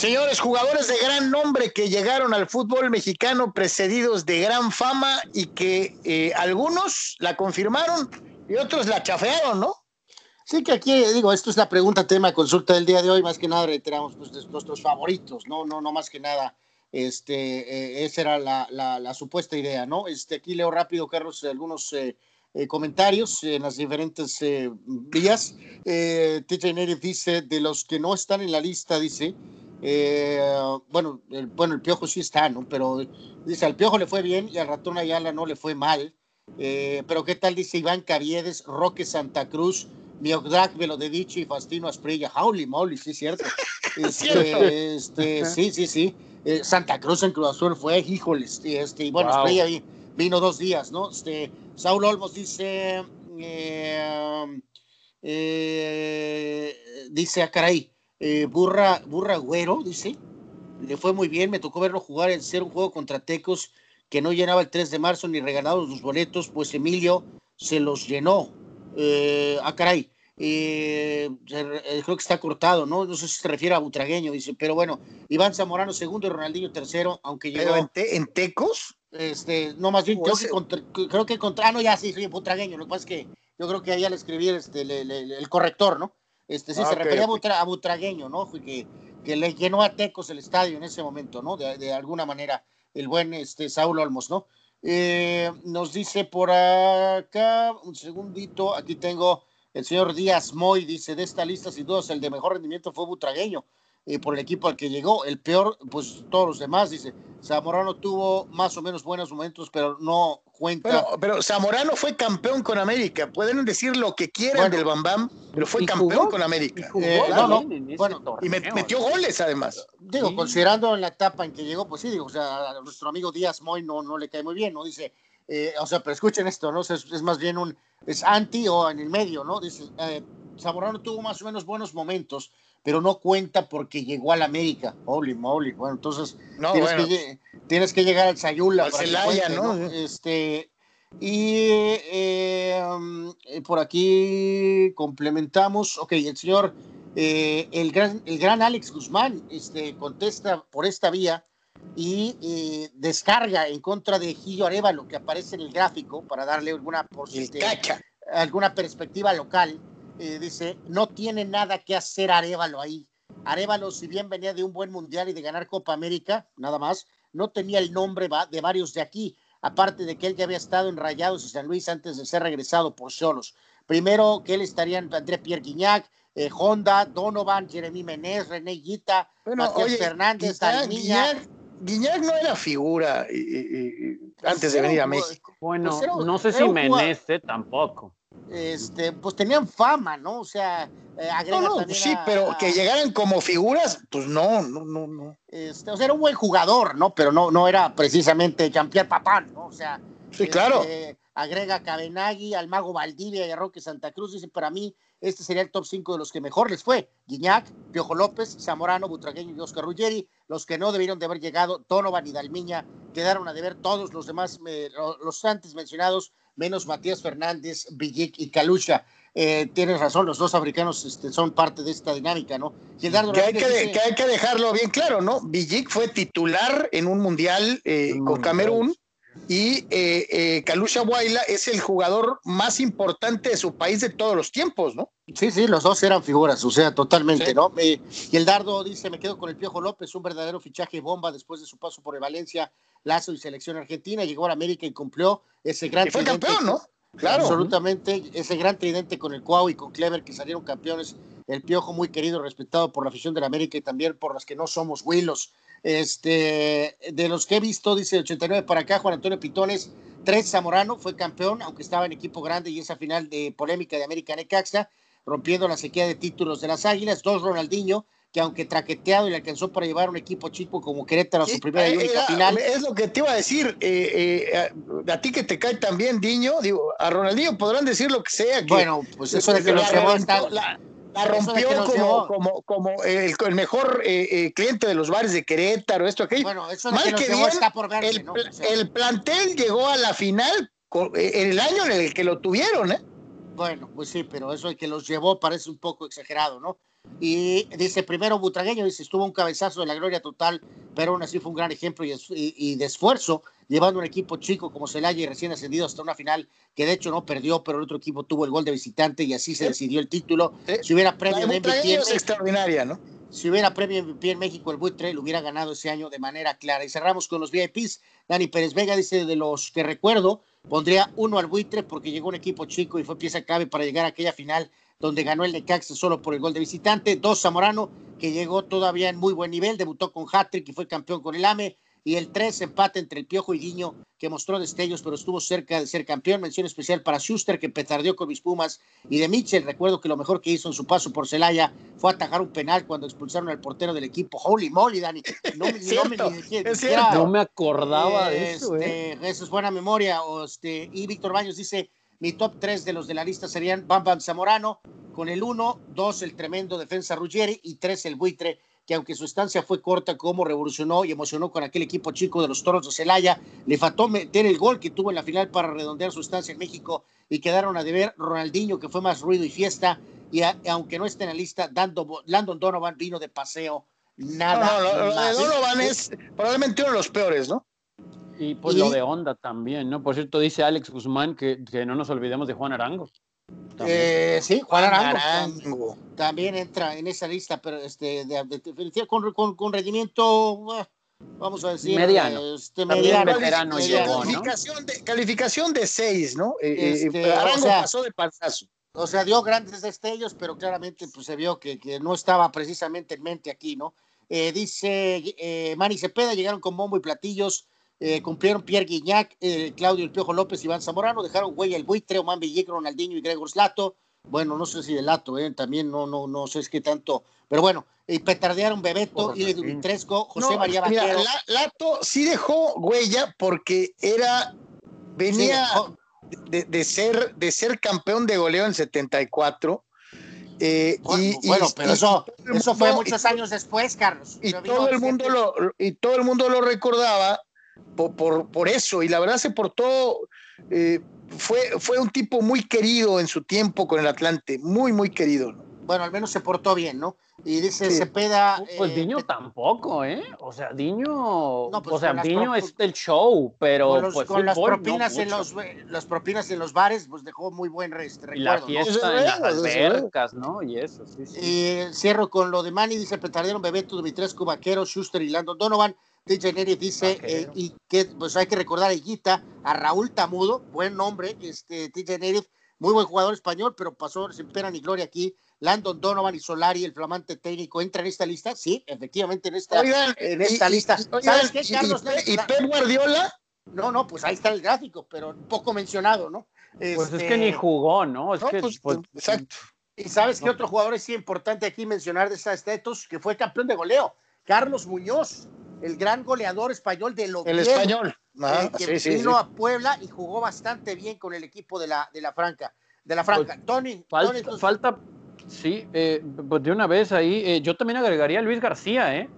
Señores, jugadores de gran nombre que llegaron al fútbol mexicano precedidos de gran fama y que eh, algunos la confirmaron y otros la chafearon, ¿no? Sí, que aquí, digo, esto es la pregunta, tema consulta del día de hoy, más que nada reiteramos pues, nuestros favoritos, ¿no? No, no más que nada, este, eh, esa era la, la, supuesta idea, ¿no? Este, aquí leo rápido, Carlos, algunos eh, comentarios en las diferentes vías. TJ Neri dice, de los que no están en la lista, dice, eh, bueno, el, bueno, el Piojo sí está, ¿no? Pero dice, al Piojo le fue bien y al Ratón Ayala no le fue mal. Eh, pero ¿qué tal dice Iván Caviedes, Roque Santa Cruz, Miogdak Velodedici y Fastino Asprilla? Holy moly, sí, cierto. Este, este, sí, sí, sí. Eh, Santa Cruz en Cruz Azul fue, híjole, este, este y bueno, Asprilla vino dos días, ¿no? Este, Saúl Olmos dice, dice a ah, caray, eh, Burra, Burra Güero, dice, le fue muy bien, me tocó verlo jugar en ser un juego contra Tecos que no llenaba el 3 de marzo ni regalados los boletos, pues Emilio se los llenó. Eh, ah, caray, eh, creo que está cortado, ¿no? No sé si se refiere a Butragueño, dice, pero bueno, Iván Zamorano segundo y Ronaldinho tercero, aunque llegó. en, Tecos? Este, no, más bien, creo que, contra, creo que contra, ah, no, ya sí, soy Butragueño, lo que pasa es que yo creo que ahí al escribir este, el corrector, ¿no? Este, sí, se refería a, Butragueño, ¿no? Que, que le llenó a Tecos el estadio en ese momento, ¿no? De, alguna manera, el buen este, Saúl Olmos, ¿no? Eh, nos dice por acá, un segundito, aquí tengo el señor Díaz Moy, dice, de esta lista, sin dudas, el de mejor rendimiento fue Butragueño, eh, por el equipo al que llegó. El peor, pues todos los demás, dice, Zamorano tuvo más o menos buenos momentos, pero no cuenta. pero Zamorano fue campeón con América. Pueden decir lo que quieran del Bambam, pero fue campeón con América. Y, eh, bueno, y metió goles además. Digo, considerando la etapa en que llegó, pues sí, digo, o sea, a nuestro amigo Díaz Moy no, no le cae muy bien, ¿no? Dice, eh, o sea, pero escuchen esto, ¿no? es, más bien un, es anti o en el medio, ¿no? Dice, eh, Zamorano tuvo más o menos buenos momentos, pero no cuenta porque llegó al América. Holy moly. Bueno, entonces tienes, que, tienes, que, llegar al Sayula. Al ¿no? Este, y eh, um, por aquí complementamos. Ok, el señor, eh, el, gran, el gran Alex Guzmán este, contesta por esta vía y eh, descarga en contra de Gillo Arevalo, que aparece en el gráfico, para darle alguna, este, alguna perspectiva local eh, dice, no tiene nada que hacer Arevalo ahí. Arevalo, si bien venía de un buen mundial y de ganar Copa América, nada más, no tenía el nombre de varios de aquí, aparte de que él ya había estado en Rayados y San Luis antes de ser regresado por solos. Primero que él estaría en André Pierre Guignac, eh, Honda, Donovan, Jeremy Menez, René Guita, Matías Fernández, Guignac, Guignac, no era figura antes de venir a México. Bueno, pues no sé si Menez tampoco este, pues tenían fama, ¿no? O sea, eh, no, sí, pero que llegaran como figuras, pues no, no, no, no. Este, o sea, era un buen jugador, ¿no? Pero no, no era precisamente Jean-Pierre Papán, ¿no? O sea, sí, claro. Este, agrega a Cabenagui, al Mago Valdivia y a Roque Santa Cruz, dice, para mí este sería el top 5 de los que mejor les fue. Guiñac, Piojo López, Zamorano, Butragueño y Oscar Ruggeri, los que no debieron de haber llegado, Donovan y Dalmiña, quedaron a deber todos los demás, eh, los antes mencionados, menos Matías Fernández, Villic y Calucha. Eh, tienes razón, los dos africanos este, son parte de esta dinámica, ¿no? Que hay que, dejarlo bien claro, ¿no? Villic fue titular en un mundial eh, con Camerún y eh, eh Kalusha Waila es el jugador más importante de su país de todos los tiempos, ¿no? Sí, sí, los dos eran figuras, o sea, totalmente, ¿no? y el Dardo dice, me quedo con el Piojo López, un verdadero fichaje bomba después de su paso por el Valencia, Lazo y Selección Argentina, llegó a América y cumplió ese gran... Y fue campeón, ¿no? Claro. Absolutamente, ese gran tridente con el Cuau y con Clever que salieron campeones, el Piojo muy querido, respetado por la afición de la América y también por las que no somos Willos. Este, de los que he visto, dice 89 para acá, Juan Antonio Pitones, tres Zamorano, fue campeón, aunque estaba en equipo grande y esa final de polémica de América Necaxa, rompiendo la sequía de títulos de las Águilas, dos Ronaldinho, que aunque traqueteado y le alcanzó para llevar un equipo chico como Querétaro a su primera y única final. Es lo que te iba a decir, eh, eh, a, ti que te cae también Diño, digo, a Ronaldinho podrán decir lo que sea. bueno, pues eso de que lo llevó la, la rompió como, como, como, el, mejor eh, eh, cliente de los bares de Querétaro, esto, aquello. Bueno, eso Mal que, bien, está por verse, el, el, plantel llegó a la final en el año en el que lo tuvieron, ¿eh? Bueno, pues sí, pero eso de que los llevó parece un poco exagerado, ¿no? Y dice, primero Butragueño, dice, estuvo un cabezazo de la gloria total, pero aún así fue un gran ejemplo y, de esfuerzo, llevando un equipo chico como Celaya y recién ascendido hasta una final que de hecho no perdió, pero el otro equipo tuvo el gol de visitante y así se decidió el título. Si hubiera premio de MVP. Es extraordinaria, ¿no? Si hubiera premio MVP en México, el Buitre lo hubiera ganado ese año de manera clara. Y cerramos con los VIPs. Dani Pérez Vega dice: de los que recuerdo, pondría uno al Buitre porque llegó un equipo chico y fue pieza clave para llegar a aquella final donde ganó el Necaxa solo por el gol de visitante. Dos, Zamorano, que llegó todavía en muy buen nivel, debutó con hat-trick y fue campeón con el AME. Y el tres, empate entre el Piojo y Guiño, que mostró destellos, pero estuvo cerca de ser campeón. Mención especial para Schuster, que petardeó con mis Pumas. Y de Mitchell, recuerdo que lo mejor que hizo en su paso por Celaya fue atajar un penal cuando expulsaron al portero del equipo. Holy moly, Dani. No, me, acordaba de eso. ¿eh? Este, eso es buena memoria. Este, y Víctor Baños dice: mi top 3 de los de la lista serían Bam Bam Zamorano, con el 1, 2 el tremendo defensa Ruggeri y 3 el buitre, que aunque su estancia fue corta, como revolucionó y emocionó con aquel equipo chico de los Toros de Celaya, le faltó meter el gol que tuvo en la final para redondear su estancia en México y quedaron a deber Ronaldinho, que fue más ruido y fiesta, y aunque no esté en la lista, dando, Landon Donovan vino de paseo. Nada. No, lo, de Donovan es probablemente uno de los peores, ¿no? Y pues lo de Onda también, ¿no? Por cierto, dice Alex Guzmán que, que no nos olvidemos de Juan Arango. Eh, sí, Juan Arango, También entra en esa lista, pero este, de, con, con, con, rendimiento, vamos a decir, mediano. Este, mediano, calificación, de, calificación de seis, ¿no? Eh, eh, este, Arango pasó de pasazo. O sea, dio grandes destellos, pero claramente pues, se vio que, que no estaba precisamente en mente aquí, ¿no? dice eh, Manny Cepeda, llegaron con bombo y platillos eh, cumplieron Pierre Guignac, eh, Claudio El Piojo López, Iván Zamorano, dejaron huella el buitre, Oman Villic, Ronaldinho y Gregor Slato. Bueno, no sé si de Lato, eh, también no, no, no sé es qué tanto, pero bueno, y petardearon Bebeto, y Dumitresco, José María Vaquero. Lato sí dejó huella porque era, venía de, ser, de ser campeón de goleo en 74. Eh, bueno, pero eso, eso fue muchos años después, Carlos. Y todo, el mundo lo, y todo el mundo lo recordaba por, por, eso, y la verdad se portó, eh, fue, fue un tipo muy querido en su tiempo con el Atlante, muy, muy querido. Bueno, al menos se portó bien, ¿no? Y dice Cepeda. Pues eh, Diño tampoco, ¿eh? O sea, Diño. No, pues o sea, Diño es el show, pero. Con, pues, con las propinas en los las propinas en los bares, pues dejó muy buen recuerdo. Y la fiesta en las albercas, ¿no? Y eso, sí, sí. Y cierro con lo de Manny, dice Petardieron Bebeto, Dimitrescu, Vaquero, Schuster y Landon Donovan. TJ Neri dice, eh, y que pues hay que recordar a Guita, a Raúl Tamudo, buen nombre, este TJ Neri, muy buen jugador español, pero pasó sin pena ni gloria aquí. Landon Donovan y Solari, el flamante técnico, ¿entra en esta lista? Sí, efectivamente en esta, en esta lista. ¿Sabes qué, Carlos? ¿Y, Pep Guardiola? No, no, pues ahí está el gráfico, pero poco mencionado, ¿no? Pues es que ni este, jugó, ¿no? Es que, pues, pues, exacto. Y sabes qué otro jugador es importante aquí mencionar de esta estatus, que fue campeón de goleo, Carlos Muñoz el gran goleador español de lo El español. Ah, que vino a Puebla y jugó bastante bien con el equipo de la, de la Franca. De la Franca. Pues, Tony. Falta, falta sí, eh, pues de una vez ahí, eh, yo también agregaría a Luis García, ¿eh?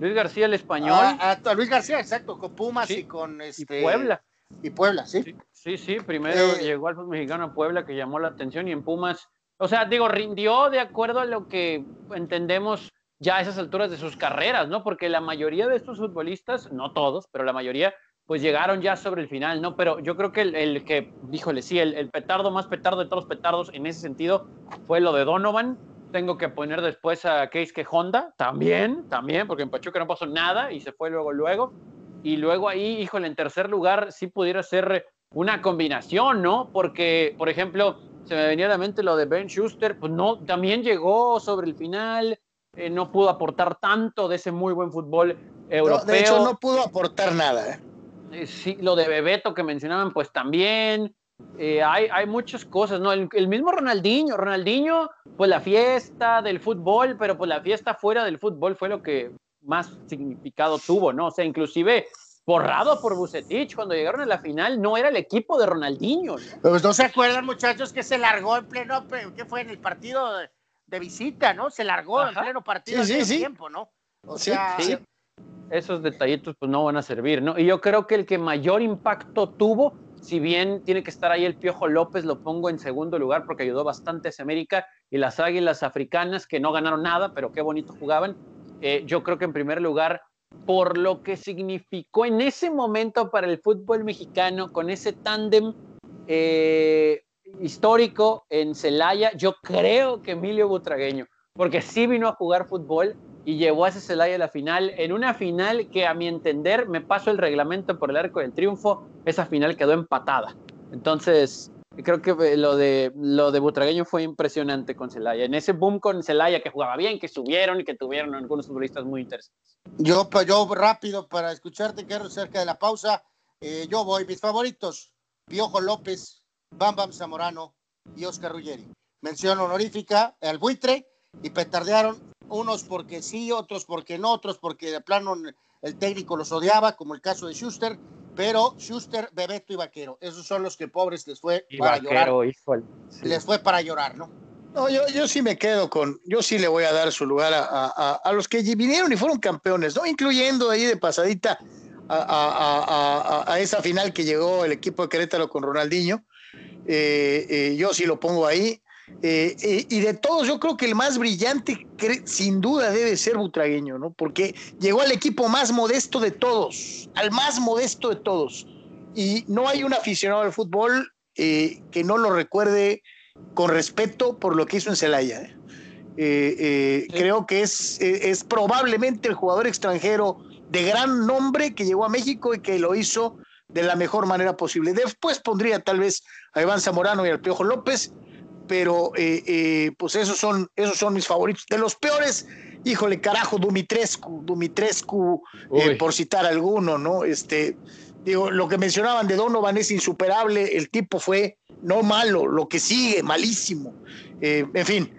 Luis García, el español. Ah, a, Luis García, exacto, con Pumas y con este, Puebla. Y Puebla, sí. Sí, sí, primero eh, llegó al fútbol mexicano a Puebla que llamó la atención y en Pumas, o sea, digo, rindió de acuerdo a lo que entendemos ya a esas alturas de sus carreras, ¿no? Porque la mayoría de estos futbolistas, no todos, pero la mayoría, pues llegaron ya sobre el final, ¿no? Pero yo creo que el, que, díjole, sí, el, petardo más petardo de todos los petardos en ese sentido fue lo de Donovan. Tengo que poner después a Keisuke Honda, también, también, porque en Pachuca no pasó nada y se fue luego, luego. Y luego ahí, híjole, en tercer lugar sí pudiera ser una combinación, ¿no? Porque, por ejemplo, se me venía a la mente lo de Ben Schuster, pues no, también llegó sobre el final, eh, no pudo aportar tanto de ese muy buen fútbol europeo. de hecho, no pudo aportar nada. ¿eh? Eh, sí, lo de Bebeto que mencionaban, pues también. hay, hay muchas cosas, ¿no? El, mismo Ronaldinho, Ronaldinho, pues la fiesta del fútbol, pero pues la fiesta fuera del fútbol fue lo que más significado tuvo, ¿no? O sea, inclusive borrado por Bucetich cuando llegaron a la final, no era el equipo de Ronaldinho. ¿no? Pues no se acuerdan, muchachos, que se largó en pleno, ¿qué fue en el partido? De visita, ¿no? Se largó en pleno partido sí, sí, tiempo, ¿no? O sea, esos detallitos pues no van a servir, ¿no? Y yo creo que el que mayor impacto tuvo si bien tiene que estar ahí el Piojo López, lo pongo en segundo lugar porque ayudó bastante a América y las Águilas Africanas que no ganaron nada, pero qué bonito jugaban. Eh, yo creo que en primer lugar, por lo que significó en ese momento para el fútbol mexicano, con ese tándem eh, histórico en Celaya, yo creo que Emilio Butragueño, porque sí vino a jugar fútbol y llevó a ese Celaya a la final, en una final que a mi entender me pasó el reglamento por el arco del triunfo, esa final quedó empatada. Entonces, creo que eh, lo de, lo de Butragueño fue impresionante con Celaya. En ese boom con Celaya, que jugaba bien, que subieron y que tuvieron algunos futbolistas muy interesantes. Yo, yo rápido, para escucharte, quiero cerca de la pausa, eh, yo voy, mis favoritos, Piojo López, Bam Bam Zamorano y Oscar Ruggeri. Mención honorífica al buitre y petardearon unos porque sí, otros porque no, otros porque de plano el técnico los odiaba, como el caso de Schuster, pero Schuster, Bebeto y Vaquero, esos son los que pobres les fue para llorar. Les fue para llorar, ¿no? No, yo, yo sí me quedo con, yo sí le voy a dar su lugar a, los que vinieron y fueron campeones, ¿no? Incluyendo ahí de pasadita a, esa final que llegó el equipo de Querétaro con Ronaldinho. Eh, eh, yo sí lo pongo ahí. Eh, y de todos, yo creo que el más brillante, sin duda, debe ser Butragueño, ¿no? Porque llegó al equipo más modesto de todos, al más modesto de todos. Y no hay un aficionado al fútbol que no lo recuerde con respeto por lo que hizo en Celaya. Creo que es, es probablemente el jugador extranjero de gran nombre que llegó a México y que lo hizo de la mejor manera posible. Después pondría tal vez a Iván Zamorano y al Piojo López, pero eh, eh, pues esos son, esos son mis favoritos. De los peores, híjole, carajo, Dumitrescu, Dumitrescu, eh, por citar alguno, ¿no? Este, digo, lo que mencionaban de Donovan es insuperable, el tipo fue no malo, lo que sigue, malísimo. en fin,